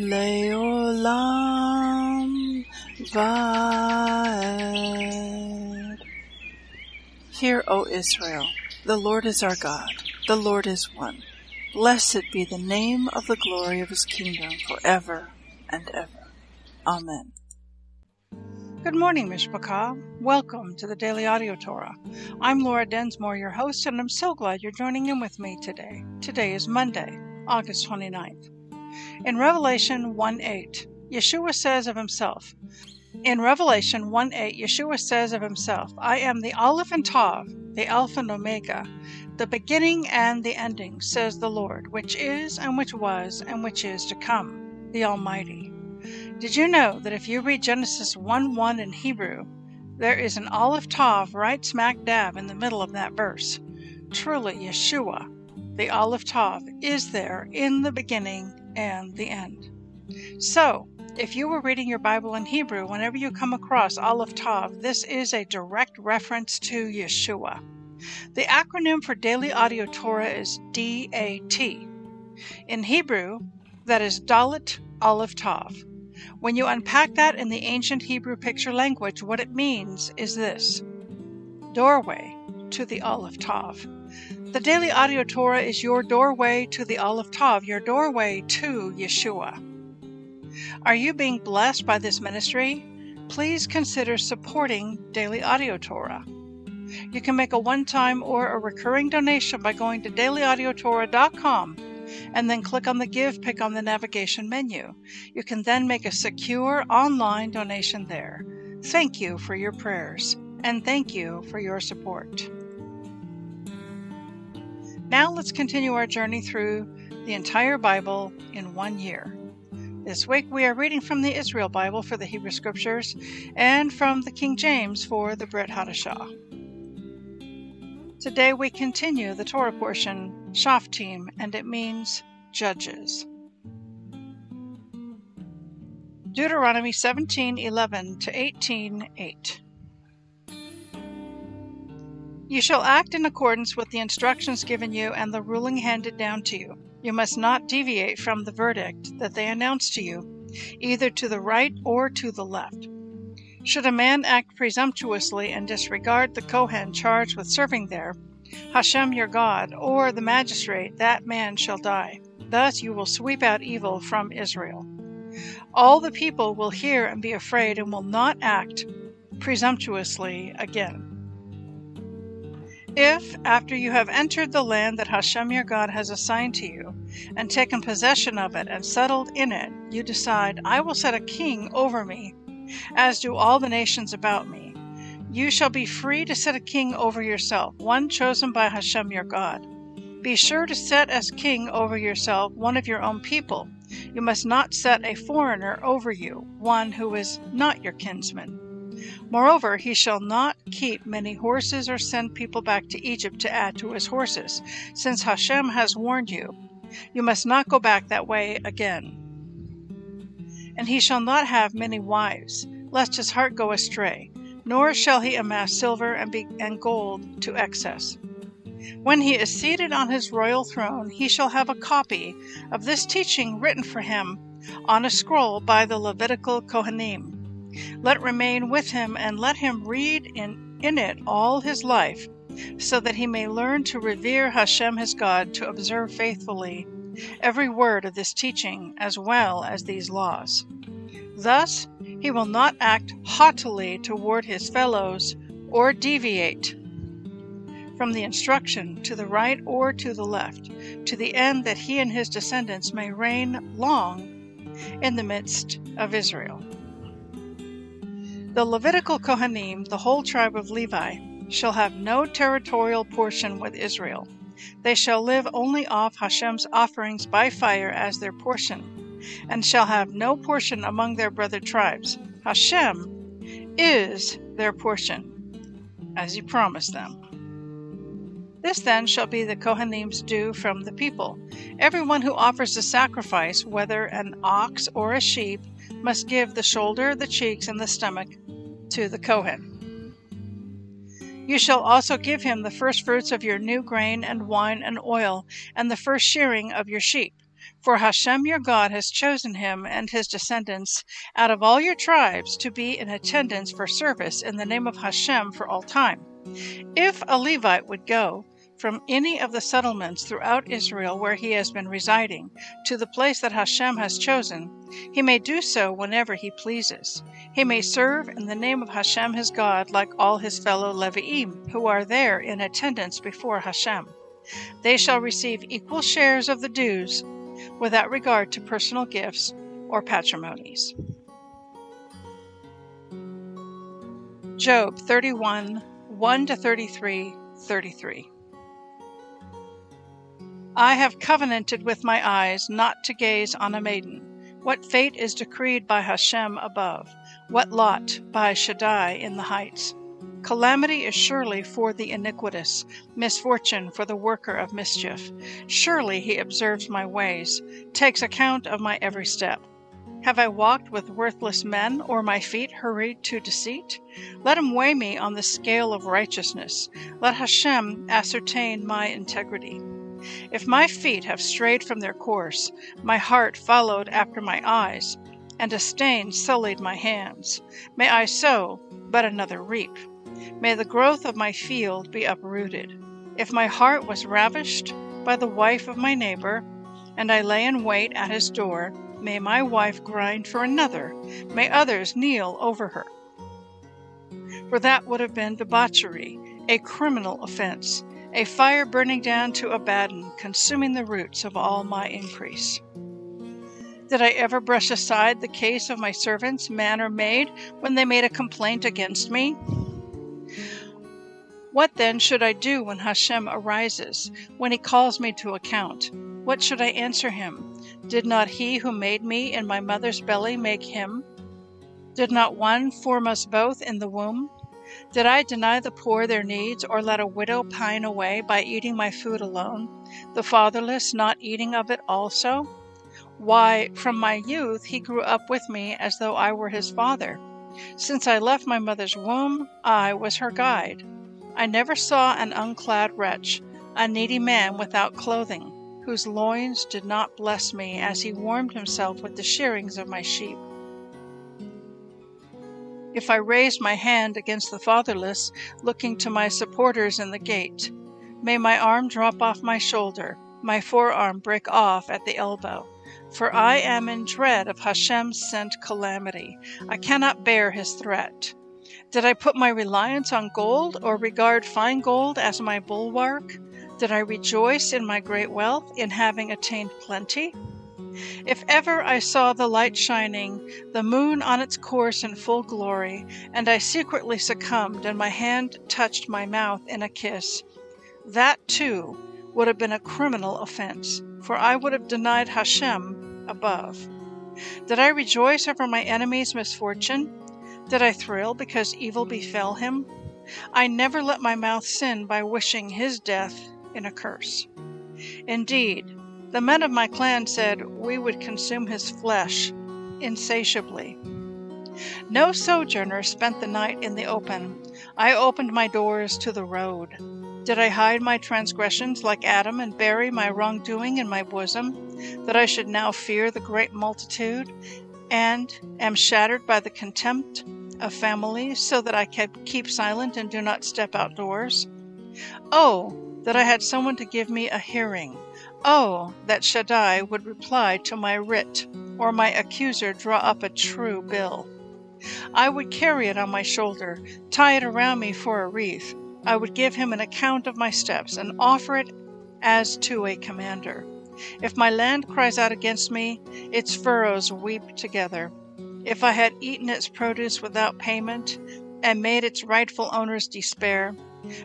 Leolam Vaed. Hear, O Israel, the Lord is our God, the Lord is one. Blessed be the name of the glory of his kingdom forever and ever. Amen. Good morning, Mishpachah. Welcome to the Daily Audio Torah. I'm Laura Densmore, your host, and I'm so glad you're joining in with me today. Today is Monday, August 29th. In Revelation 1 8, Yeshua says of himself, in Revelation 1 8, Yeshua says of himself, I am the Aleph and Tav, the Alpha and Omega, the beginning and the ending, says the Lord, which is, and which was, and which is to come, the Almighty. Did you know that if you read Genesis 1 1 in Hebrew, there is an Aleph Tav right smack dab in the middle of that verse? Truly, Yeshua, the Aleph Tav, is there in the beginning and the end. So, if you were reading your Bible in Hebrew, whenever you come across Aleph Tav, this is a direct reference to Yeshua. The acronym for Daily Audio Torah is DAT. In Hebrew, that is Dalet Aleph Tav. When you unpack that in the ancient Hebrew picture language, what it means is this doorway to the Aleph Tav. The Daily Audio Torah is your doorway to the Aleph Tav, your doorway to Yeshua. Are you being blessed by this ministry? Please consider supporting Daily Audio Torah. You can make a one time or a recurring donation by going to dailyaudiotorah.com and then click on the Give pick on the navigation menu. You can then make a secure online donation there. Thank you for your prayers and thank you for your support. Now let's continue our journey through the entire Bible in one year. This week we are reading from the Israel Bible for the Hebrew Scriptures and from the King James for the Brit Hadashah. Today we continue the Torah portion, Shoftim, and it means judges. Deuteronomy 17:11 to 18:8. You shall act in accordance with the instructions given you and the ruling handed down to you. You must not deviate from the verdict that they announce to you, either to the right or to the left. Should a man act presumptuously and disregard the Kohen charged with serving there, Hashem your God, or the magistrate, that man shall die. Thus you will sweep out evil from Israel. All the people will hear and be afraid and will not act presumptuously again. If, after you have entered the land that Hashem your God has assigned to you, and taken possession of it and settled in it, you decide, I will set a king over me, as do all the nations about me, you shall be free to set a king over yourself, one chosen by Hashem your God. Be sure to set as king over yourself one of your own people. You must not set a foreigner over you, one who is not your kinsman. Moreover, he shall not keep many horses or send people back to Egypt to add to his horses, since Hashem has warned you. You must not go back that way again. And he shall not have many wives, lest his heart go astray, nor shall he amass silver and, be, and gold to excess. When he is seated on his royal throne, he shall have a copy of this teaching written for him on a scroll by the Levitical Kohanim let remain with him, and let him read in, in it all his life, so that he may learn to revere Hashem his God, to observe faithfully every word of this teaching, as well as these laws. Thus, he will not act haughtily toward his fellows or deviate from the instruction to the right or to the left, to the end that he and his descendants may reign long in the midst of Israel. The Levitical Kohanim, the whole tribe of Levi, shall have no territorial portion with Israel. They shall live only off Hashem's offerings by fire as their portion. and shall have no portion among their brother tribes. Hashem is their portion, as he promised them. This then shall be the Kohanim's due from the people. Everyone who offers a sacrifice, whether an ox or a sheep, must give the shoulder, the cheeks, and the stomach to the Kohen. You shall also give him the first fruits of your new grain and wine and oil, and the first shearing of your sheep. For Hashem your God has chosen him and his descendants out of all your tribes to be in attendance for service in the name of Hashem for all time. If a Levite would go, from any of the settlements throughout Israel where he has been residing to the place that Hashem has chosen, he may do so whenever he pleases. He may serve in the name of Hashem his God like all his fellow Leviim who are there in attendance before Hashem. They shall receive equal shares of the dues without regard to personal gifts or patrimonies. Job 31 1 to 33 33. I have covenanted with my eyes not to gaze on a maiden. What fate is decreed by Hashem above? What lot by Shaddai in the heights? Calamity is surely for the iniquitous, misfortune for the worker of mischief. Surely he observes my ways, takes account of my every step. Have I walked with worthless men, or my feet hurried to deceit? Let him weigh me on the scale of righteousness. Let Hashem ascertain my integrity. If my feet have strayed from their course, my heart followed after my eyes, and a stain sullied my hands, may I sow, but another reap. May the growth of my field be uprooted. If my heart was ravished by the wife of my neighbor, and I lay in wait at his door, may my wife grind for another, may others kneel over her. For that would have been debauchery, a criminal offense a fire burning down to Abaddon, consuming the roots of all my increase. Did I ever brush aside the case of my servants, man or maid, when they made a complaint against me? What then should I do when Hashem arises, when he calls me to account? What should I answer him? Did not he who made me in my mother's belly make him? Did not one form us both in the womb? Did I deny the poor their needs, or let a widow pine away by eating my food alone, the fatherless not eating of it also? Why, from my youth he grew up with me as though I were his father. Since I left my mother's womb, I was her guide. I never saw an unclad wretch, a needy man without clothing, whose loins did not bless me as he warmed himself with the shearings of my sheep. If I raise my hand against the fatherless, looking to my supporters in the gate, may my arm drop off my shoulder, my forearm break off at the elbow. For I am in dread of Hashem's sent calamity. I cannot bear his threat. Did I put my reliance on gold, or regard fine gold as my bulwark? Did I rejoice in my great wealth, in having attained plenty? If ever I saw the light shining, the moon on its course in full glory, and I secretly succumbed and my hand touched my mouth in a kiss, that too would have been a criminal offense, for I would have denied Hashem above. Did I rejoice over my enemy's misfortune? Did I thrill because evil befell him? I never let my mouth sin by wishing his death in a curse. Indeed, the men of my clan said we would consume his flesh insatiably. No sojourner spent the night in the open. I opened my doors to the road. Did I hide my transgressions like Adam and bury my wrongdoing in my bosom, that I should now fear the great multitude, and am shattered by the contempt of families, so that I can keep silent and do not step outdoors? Oh, that I had someone to give me a hearing! Oh, that Shaddai would reply to my writ, or my accuser draw up a true bill. I would carry it on my shoulder, tie it around me for a wreath. I would give him an account of my steps, and offer it as to a commander. If my land cries out against me, its furrows weep together. If I had eaten its produce without payment, and made its rightful owners despair,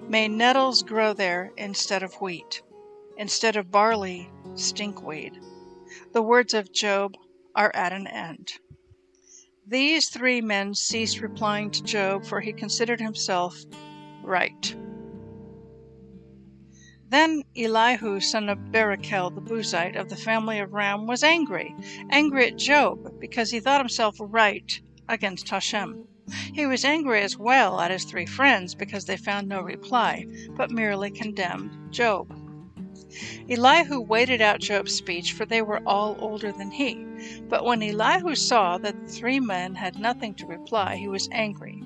may nettles grow there instead of wheat instead of barley, stinkweed. The words of Job are at an end. These three men ceased replying to Job, for he considered himself right. Then Elihu, son of Barachel the Buzite of the family of Ram, was angry, angry at Job, because he thought himself right against Hashem. He was angry as well at his three friends because they found no reply, but merely condemned Job. Elihu waited out Job's speech, for they were all older than he. But when Elihu saw that the three men had nothing to reply, he was angry.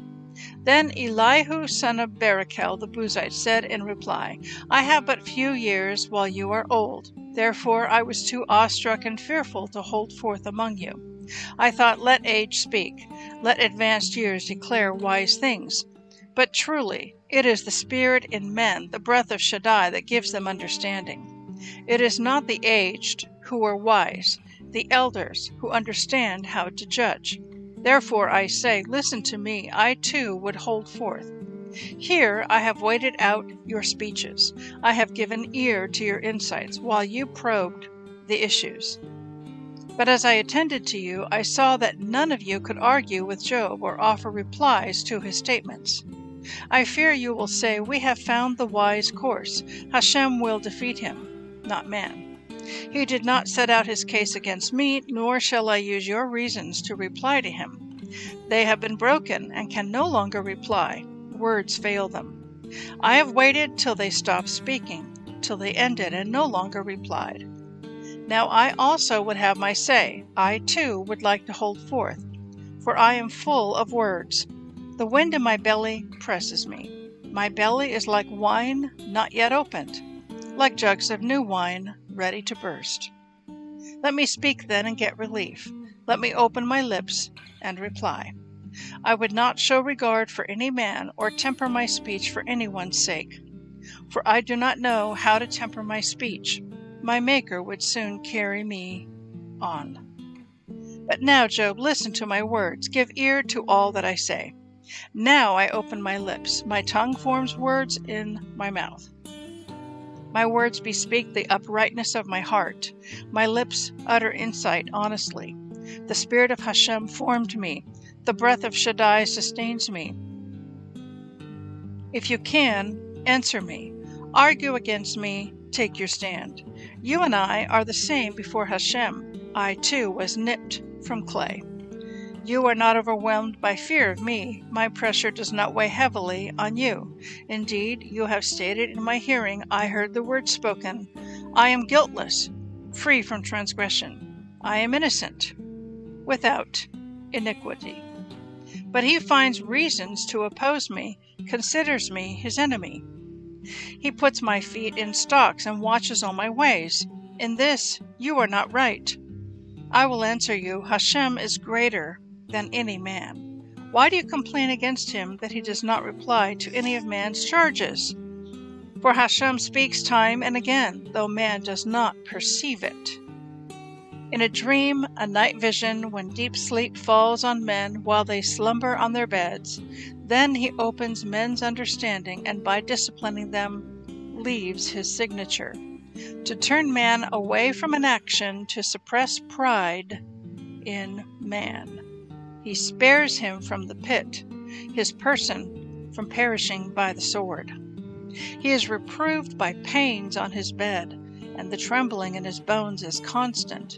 Then Elihu son of Barachel the Buzite said in reply, I have but few years, while you are old. Therefore I was too awestruck and fearful to hold forth among you. I thought, Let age speak, let advanced years declare wise things. But truly, it is the Spirit in men, the breath of Shaddai, that gives them understanding. It is not the aged who are wise, the elders who understand how to judge. Therefore I say, Listen to me, I too would hold forth. Here I have waited out your speeches, I have given ear to your insights, while you probed the issues. But as I attended to you, I saw that none of you could argue with Job or offer replies to his statements. I fear you will say, We have found the wise course. Hashem will defeat him, not man. He did not set out his case against me, nor shall I use your reasons to reply to him. They have been broken and can no longer reply. Words fail them. I have waited till they stopped speaking, till they ended and no longer replied. Now I also would have my say. I too would like to hold forth, for I am full of words. The wind in my belly presses me. My belly is like wine not yet opened, like jugs of new wine ready to burst. Let me speak then and get relief. Let me open my lips and reply. I would not show regard for any man or temper my speech for anyone's sake. For I do not know how to temper my speech. My Maker would soon carry me on. But now, Job, listen to my words. Give ear to all that I say. Now I open my lips. My tongue forms words in my mouth. My words bespeak the uprightness of my heart. My lips utter insight honestly. The Spirit of Hashem formed me. The breath of Shaddai sustains me. If you can, answer me. Argue against me, take your stand. You and I are the same before Hashem. I too was nipped from clay. You are not overwhelmed by fear of me. My pressure does not weigh heavily on you. Indeed, you have stated in my hearing, I heard the word spoken, I am guiltless, free from transgression. I am innocent, without iniquity. But he finds reasons to oppose me, considers me his enemy. He puts my feet in stocks and watches all my ways. In this you are not right. I will answer you Hashem is greater than any man. Why do you complain against him that he does not reply to any of man's charges? For Hashem speaks time and again, though man does not perceive it. In a dream, a night vision, when deep sleep falls on men while they slumber on their beds, then he opens men's understanding and by disciplining them leaves his signature. To turn man away from an action to suppress pride in man. He spares him from the pit, his person from perishing by the sword. He is reproved by pains on his bed, and the trembling in his bones is constant.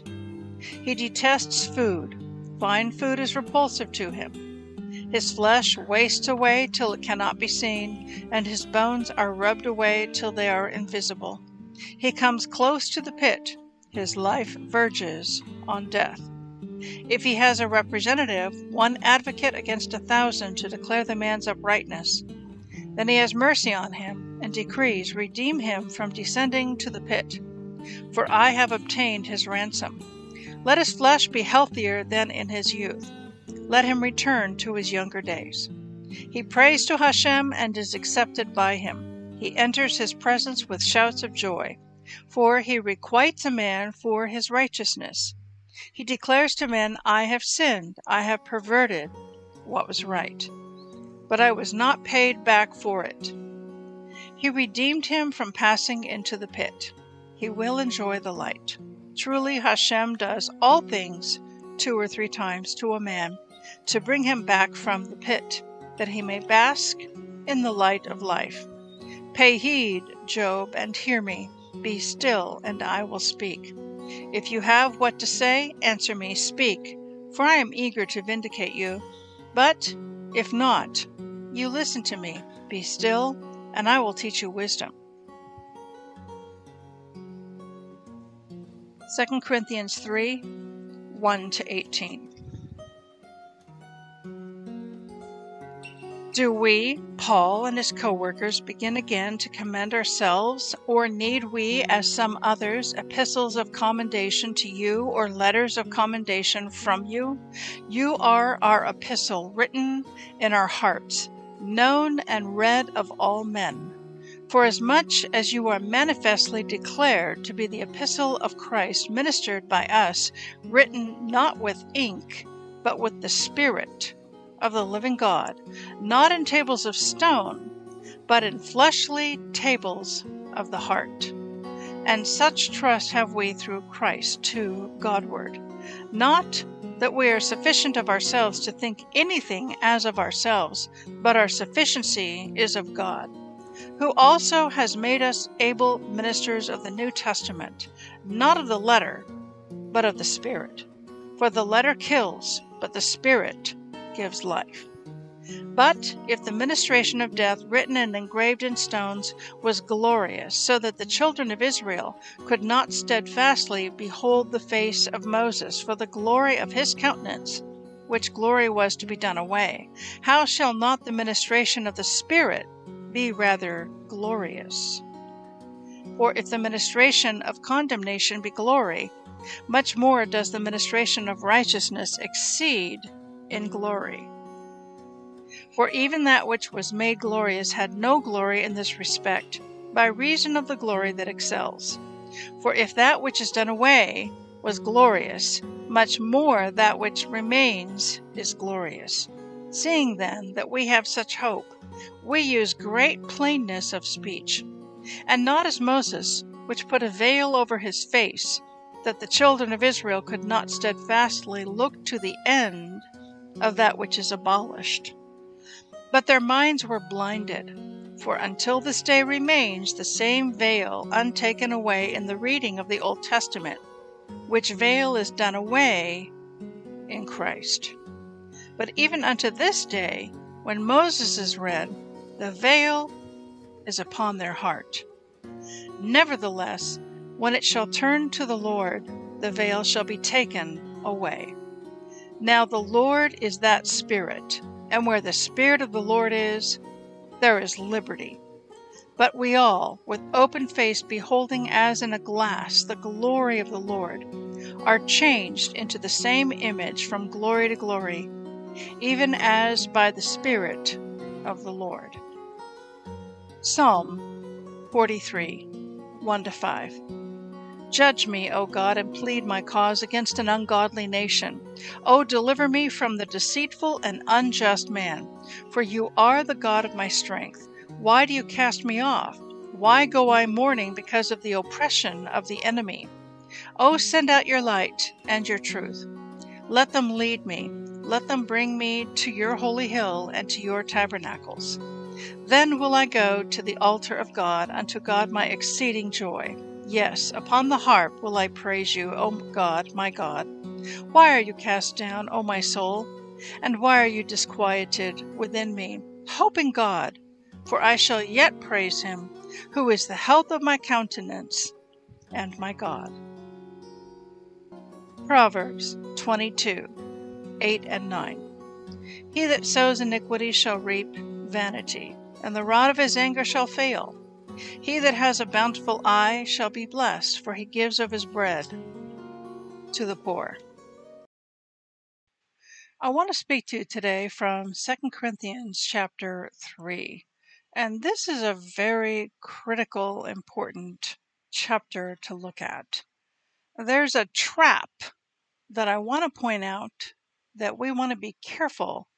He detests food. Fine food is repulsive to him. His flesh wastes away till it cannot be seen, and his bones are rubbed away till they are invisible. He comes close to the pit. His life verges on death. If he has a representative, one advocate against a thousand to declare the man's uprightness, then he has mercy on him and decrees, Redeem him from descending to the pit. For I have obtained his ransom. Let his flesh be healthier than in his youth. Let him return to his younger days. He prays to Hashem and is accepted by him. He enters his presence with shouts of joy, for he requites a man for his righteousness. He declares to men, I have sinned, I have perverted what was right, but I was not paid back for it. He redeemed him from passing into the pit. He will enjoy the light. Truly, Hashem does all things two or three times to a man to bring him back from the pit, that he may bask in the light of life. Pay heed, Job, and hear me. Be still, and I will speak. If you have what to say, answer me, speak, for I am eager to vindicate you. But if not, you listen to me. Be still, and I will teach you wisdom. 2 Corinthians 3 1 to 18. Do we, Paul and his co workers, begin again to commend ourselves, or need we, as some others, epistles of commendation to you or letters of commendation from you? You are our epistle, written in our hearts, known and read of all men. For as much as you are manifestly declared to be the epistle of Christ ministered by us, written not with ink, but with the Spirit of the living God, not in tables of stone, but in fleshly tables of the heart. And such trust have we through Christ to Godward. Not that we are sufficient of ourselves to think anything as of ourselves, but our sufficiency is of God, who also has made us able ministers of the New Testament, not of the letter, but of the Spirit. For the letter kills, but the Spirit gives life. But if the ministration of death, written and engraved in stones, was glorious, so that the children of Israel could not steadfastly behold the face of Moses for the glory of his countenance, which glory was to be done away, how shall not the ministration of the Spirit be rather glorious? For if the ministration of condemnation be glory, much more does the ministration of righteousness exceed in glory. For even that which was made glorious had no glory in this respect, by reason of the glory that excels. For if that which is done away was glorious, much more that which remains is glorious. Seeing then that we have such hope, we use great plainness of speech, and not as Moses, which put a veil over his face, that the children of Israel could not steadfastly look to the end of that which is abolished. But their minds were blinded, for until this day remains the same veil untaken away in the reading of the Old Testament, which veil is done away in Christ. But even unto this day, when Moses is read, the veil is upon their heart. Nevertheless, when it shall turn to the Lord, the veil shall be taken away. Now the Lord is that Spirit, and where the Spirit of the Lord is, there is liberty. But we all, with open face beholding as in a glass the glory of the Lord, are changed into the same image from glory to glory, even as by the Spirit of the Lord. Psalm 43 1 5. Judge me, O God, and plead my cause against an ungodly nation. O deliver me from the deceitful and unjust man, for you are the God of my strength. Why do you cast me off? Why go I mourning because of the oppression of the enemy? O send out your light and your truth. Let them lead me. Let them bring me to your holy hill and to your tabernacles. Then will I go to the altar of God, unto God my exceeding joy. Yes, upon the harp will I praise you, O God, my God. Why are you cast down, O my soul? And why are you disquieted within me? Hope in God, for I shall yet praise him, who is the health of my countenance and my God. Proverbs 22 8 and 9. He that sows iniquity shall reap vanity, and the rod of his anger shall fail. He that has a bountiful eye shall be blessed, for he gives of his bread to the poor. I want to speak to you today from 2 Corinthians chapter 3. And this is a very critical, important chapter to look at. There's a trap that I want to point out that we want to be careful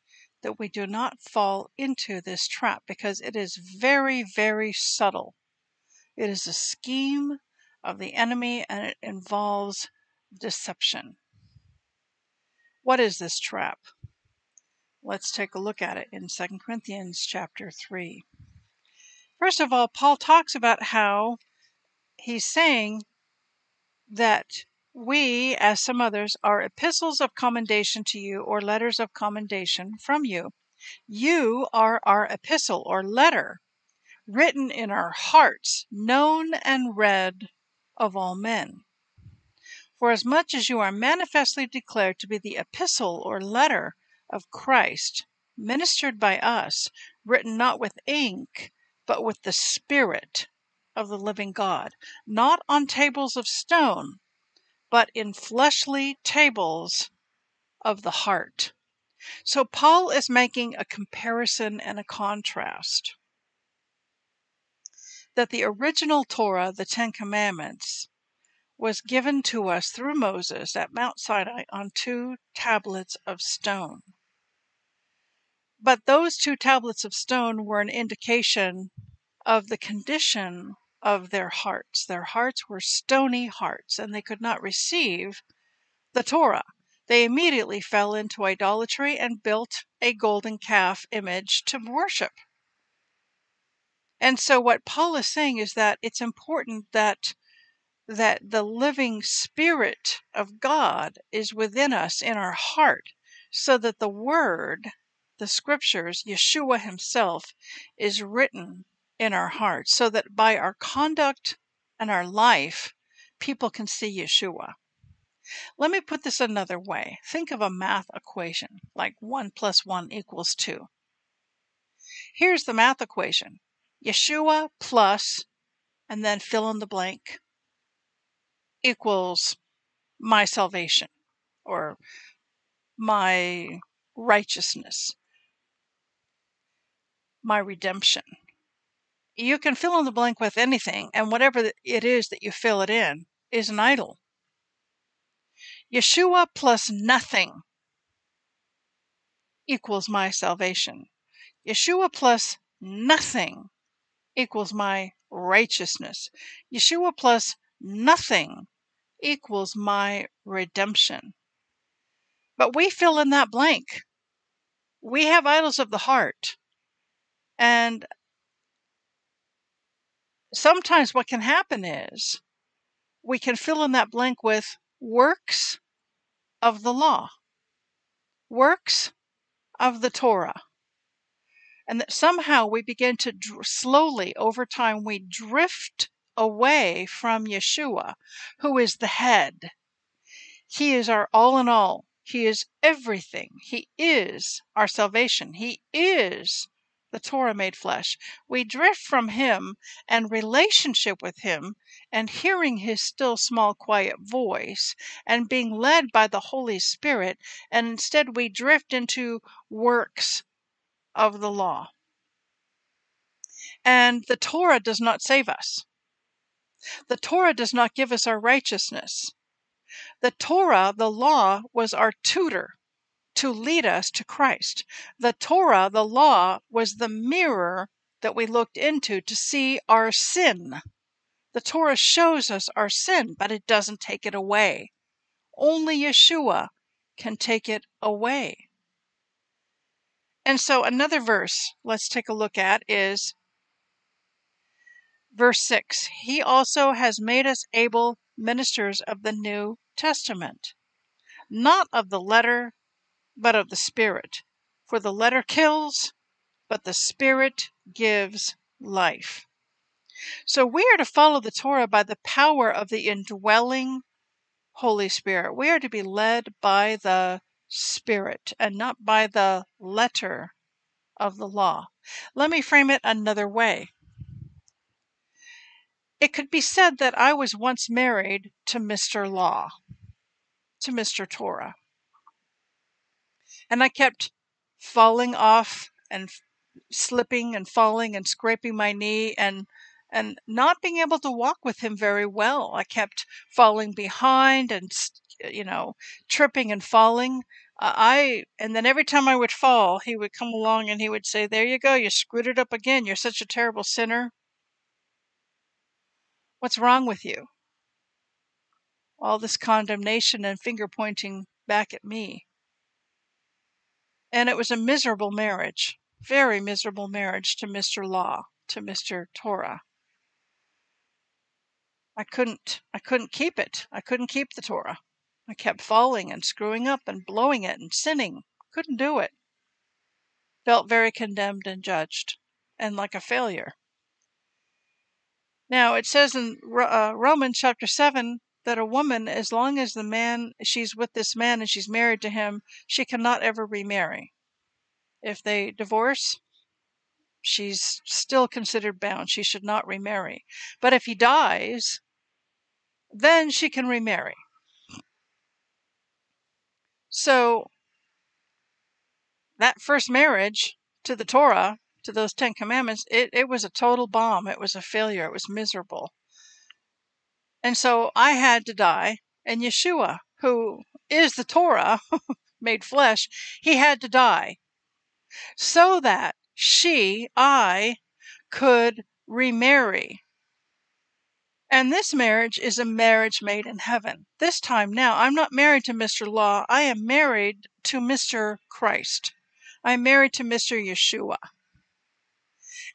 that we do not fall into this trap because it is very, very subtle. It is a scheme of the enemy and it involves deception. What is this trap? Let's take a look at it in 2 Corinthians chapter 3. First of all, Paul talks about how he's saying that we, as some others, are epistles of commendation to you or letters of commendation from you. You are our epistle or letter, written in our hearts, known and read of all men. For as much as you are manifestly declared to be the epistle or letter of Christ, ministered by us, written not with ink, but with the Spirit of the living God, not on tables of stone, but in fleshly tables of the heart. So Paul is making a comparison and a contrast. That the original Torah, the Ten Commandments, was given to us through Moses at Mount Sinai on two tablets of stone. But those two tablets of stone were an indication of the condition of their hearts. Their hearts were stony hearts, and they could not receive the Torah. They immediately fell into idolatry and built a golden calf image to worship. And so what Paul is saying is that it's important that that the living spirit of God is within us in our heart so that the word the scriptures, Yeshua himself, is written in our hearts so that by our conduct and our life, people can see Yeshua. Let me put this another way. Think of a math equation like 1 plus 1 equals 2. Here's the math equation Yeshua plus, and then fill in the blank, equals my salvation or my righteousness my redemption. You can fill in the blank with anything, and whatever it is that you fill it in is an idol. Yeshua plus nothing equals my salvation. Yeshua plus nothing equals my righteousness. Yeshua plus nothing equals my redemption. But we fill in that blank. We have idols of the heart. And sometimes what can happen is we can fill in that blank with works of the law, works of the Torah. And that somehow we begin to dr- slowly, over time, we drift away from Yeshua, who is the head. He is our all in all. He is everything. He is our salvation. He is the Torah made flesh. We drift from Him and relationship with Him and hearing His still small quiet voice and being led by the Holy Spirit, and instead we drift into works of the law. And the Torah does not save us. The Torah does not give us our righteousness. The Torah, the law, was our tutor to lead us to Christ. The Torah, the law, was the mirror that we looked into to see our sin. The Torah shows us our sin, but it doesn't take it away. Only Yeshua can take it away. And so, another verse let's take a look at is verse 6 He also has made us able ministers of the New Testament, not of the letter but of the Spirit. For the letter kills, but the Spirit gives life. So we are to follow the Torah by the power of the indwelling Holy Spirit. We are to be led by the Spirit and not by the letter of the law. Let me frame it another way. It could be said that I was once married to Mr. Law, to Mr. Torah and I kept falling off and slipping and falling and scraping my knee and and not being able to walk with him very well. I kept falling behind and you know tripping and falling. Uh, I and then every time I would fall, he would come along and he would say, "There you go, you screwed it up again. You're such a terrible sinner. What's wrong with you?" All this condemnation and finger pointing back at me. And it was a miserable marriage, very miserable marriage to Mr. Law, to Mr. Torah. I couldn't I couldn't keep it. I couldn't keep the Torah. I kept falling and screwing up and blowing it and sinning. Couldn't do it. Felt very condemned and judged and like a failure. Now it says in uh, Romans chapter 7 that a woman, as long as the man she's with this man and she's married to him, she cannot ever remarry. If they divorce, she's still considered bound. She should not remarry. But if he dies, then she can remarry. So that first marriage to the Torah, to those Ten Commandments, it, it was a total bomb. It was a failure. It was miserable. And so I had to die, and Yeshua, who is the Torah made flesh, he had to die so that she, I, could remarry. And this marriage is a marriage made in heaven. This time now, I'm not married to Mr. Law, I am married to Mr. Christ. I'm married to Mr. Yeshua.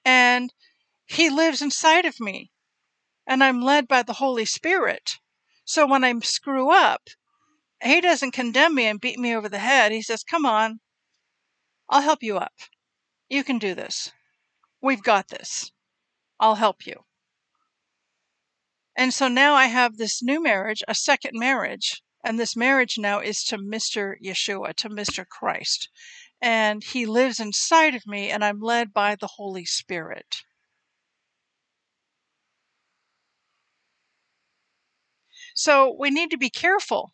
And he lives inside of me and I'm led by the Holy Spirit. So when I screw up, he doesn't condemn me and beat me over the head. He says, Come on, I'll help you up. You can do this. We've got this. I'll help you. And so now I have this new marriage, a second marriage, and this marriage now is to Mr. Yeshua, to Mr. Christ. And he lives inside of me, and I'm led by the Holy Spirit. So we need to be careful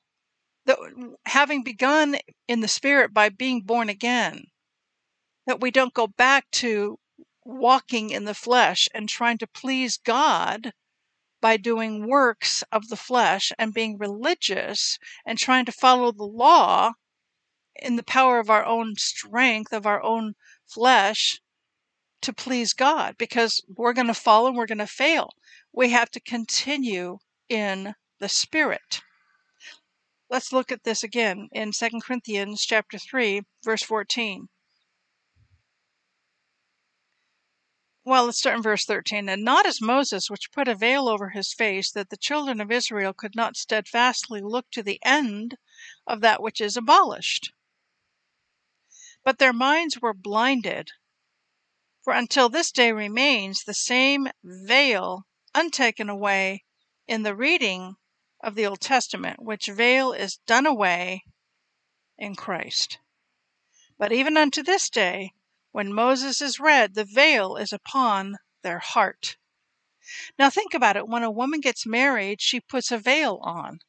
that having begun in the Spirit by being born again, that we don't go back to walking in the flesh and trying to please God by doing works of the flesh and being religious and trying to follow the law in the power of our own strength, of our own flesh, to please God because we're going to fall and we're going to fail. We have to continue in the Spirit. Let's look at this again in 2 Corinthians chapter 3, verse 14. Well, let's start in verse 13. And not as Moses, which put a veil over his face, that the children of Israel could not steadfastly look to the end of that which is abolished. But their minds were blinded. For until this day remains the same veil untaken away in the reading of the Old Testament, which veil is done away in Christ. But even unto this day, when Moses is read, the veil is upon their heart. Now think about it. When a woman gets married, she puts a veil on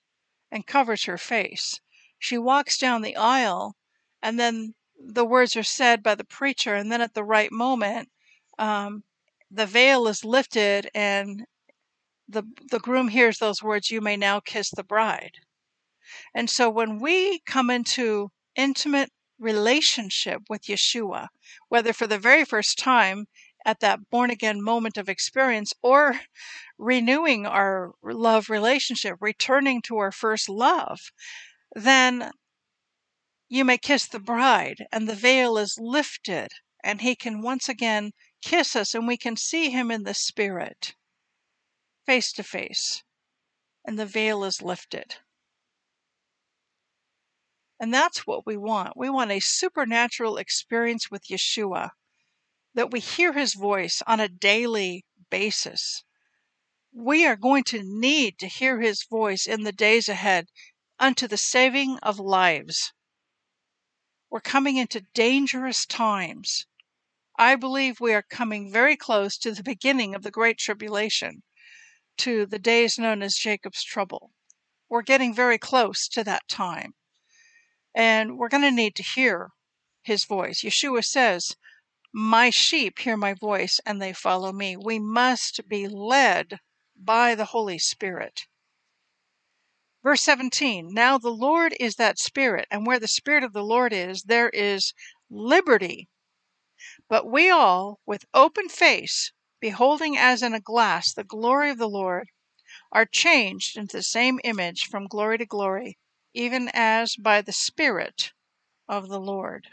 and covers her face. She walks down the aisle, and then the words are said by the preacher, and then at the right moment, um, the veil is lifted and the, the groom hears those words, You may now kiss the bride. And so when we come into intimate relationship with Yeshua, whether for the very first time at that born again moment of experience or renewing our love relationship, returning to our first love, then you may kiss the bride and the veil is lifted and he can once again kiss us and we can see him in the spirit face to face, and the veil is lifted. And that's what we want. We want a supernatural experience with Yeshua, that we hear his voice on a daily basis. We are going to need to hear his voice in the days ahead unto the saving of lives. We're coming into dangerous times. I believe we are coming very close to the beginning of the Great Tribulation to the days known as Jacob's trouble. We're getting very close to that time. And we're going to need to hear his voice. Yeshua says, My sheep hear my voice and they follow me. We must be led by the Holy Spirit. Verse 17 Now the Lord is that Spirit, and where the Spirit of the Lord is, there is liberty. But we all, with open face, beholding as in a glass the glory of the Lord, are changed into the same image from glory to glory, even as by the Spirit of the Lord.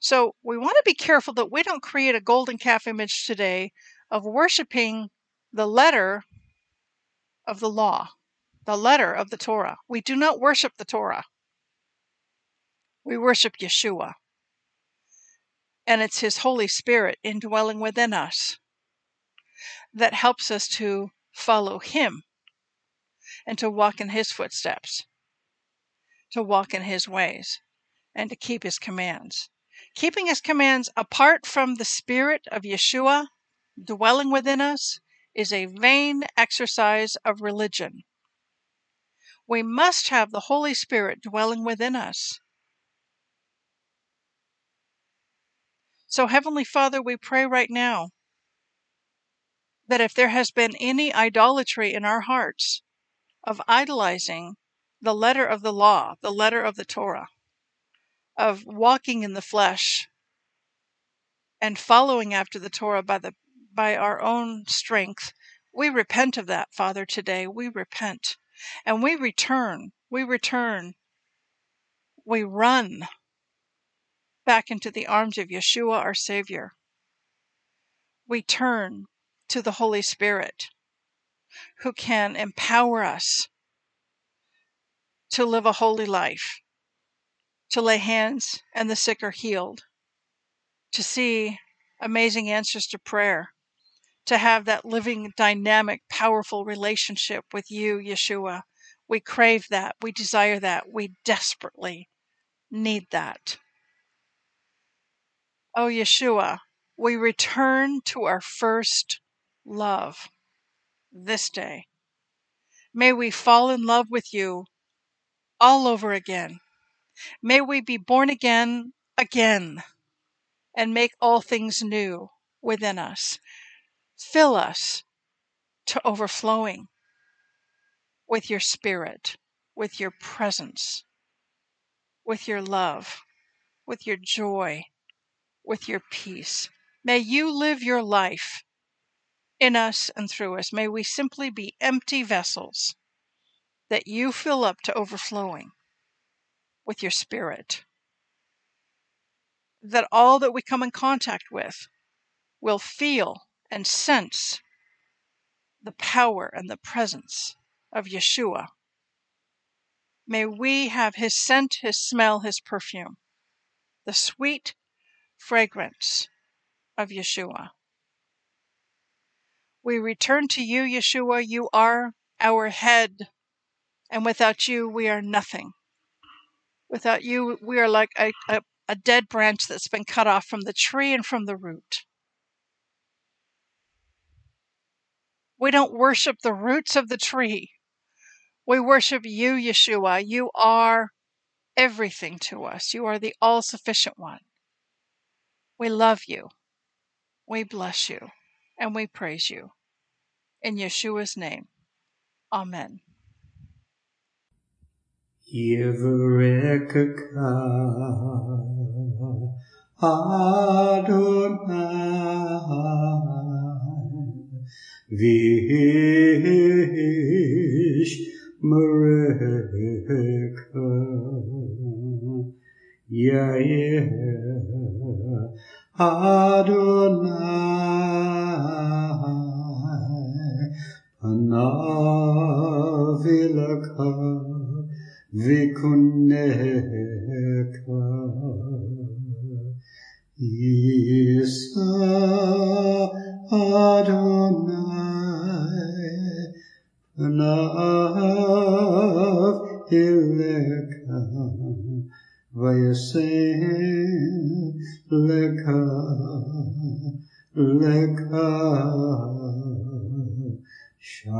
So we want to be careful that we don't create a golden calf image today of worshiping the letter of the law, the letter of the Torah. We do not worship the Torah. We worship Yeshua. And it's His Holy Spirit indwelling within us that helps us to follow Him and to walk in His footsteps, to walk in His ways, and to keep His commands. Keeping His commands apart from the Spirit of Yeshua dwelling within us is a vain exercise of religion. We must have the Holy Spirit dwelling within us. So, Heavenly Father, we pray right now that if there has been any idolatry in our hearts of idolizing the letter of the law, the letter of the Torah, of walking in the flesh and following after the Torah by the by our own strength, we repent of that, Father, today. We repent. And we return. We return. We run back into the arms of Yeshua, our Savior. We turn to the Holy Spirit, who can empower us to live a holy life, to lay hands and the sick are healed, to see amazing answers to prayer, to have that living, dynamic, powerful relationship with you, Yeshua. We crave that. We desire that. We desperately need that. Oh, Yeshua, we return to our first love this day. May we fall in love with you all over again. May we be born again again and make all things new within us. Fill us to overflowing with your spirit, with your presence, with your love, with your joy, with your peace. May you live your life in us and through us. May we simply be empty vessels that you fill up to overflowing with your spirit. That all that we come in contact with will feel and sense the power and the presence of Yeshua. May we have his scent, his smell, his perfume, the sweet fragrance of Yeshua. We return to you, Yeshua. You are our head, and without you, we are nothing. Without you, we are like a, a, a dead branch that's been cut off from the tree and from the root. We don't worship the roots of the tree. We worship you, Yeshua. You are everything to us. You are the all sufficient one. We love you. We bless you and we praise you. In Yeshua's name, Amen. Vish Mareka Yair Adonai Panavilaka Vikuneka Isa Adonai Panav Ileka Vayasem Leka Leka Shalom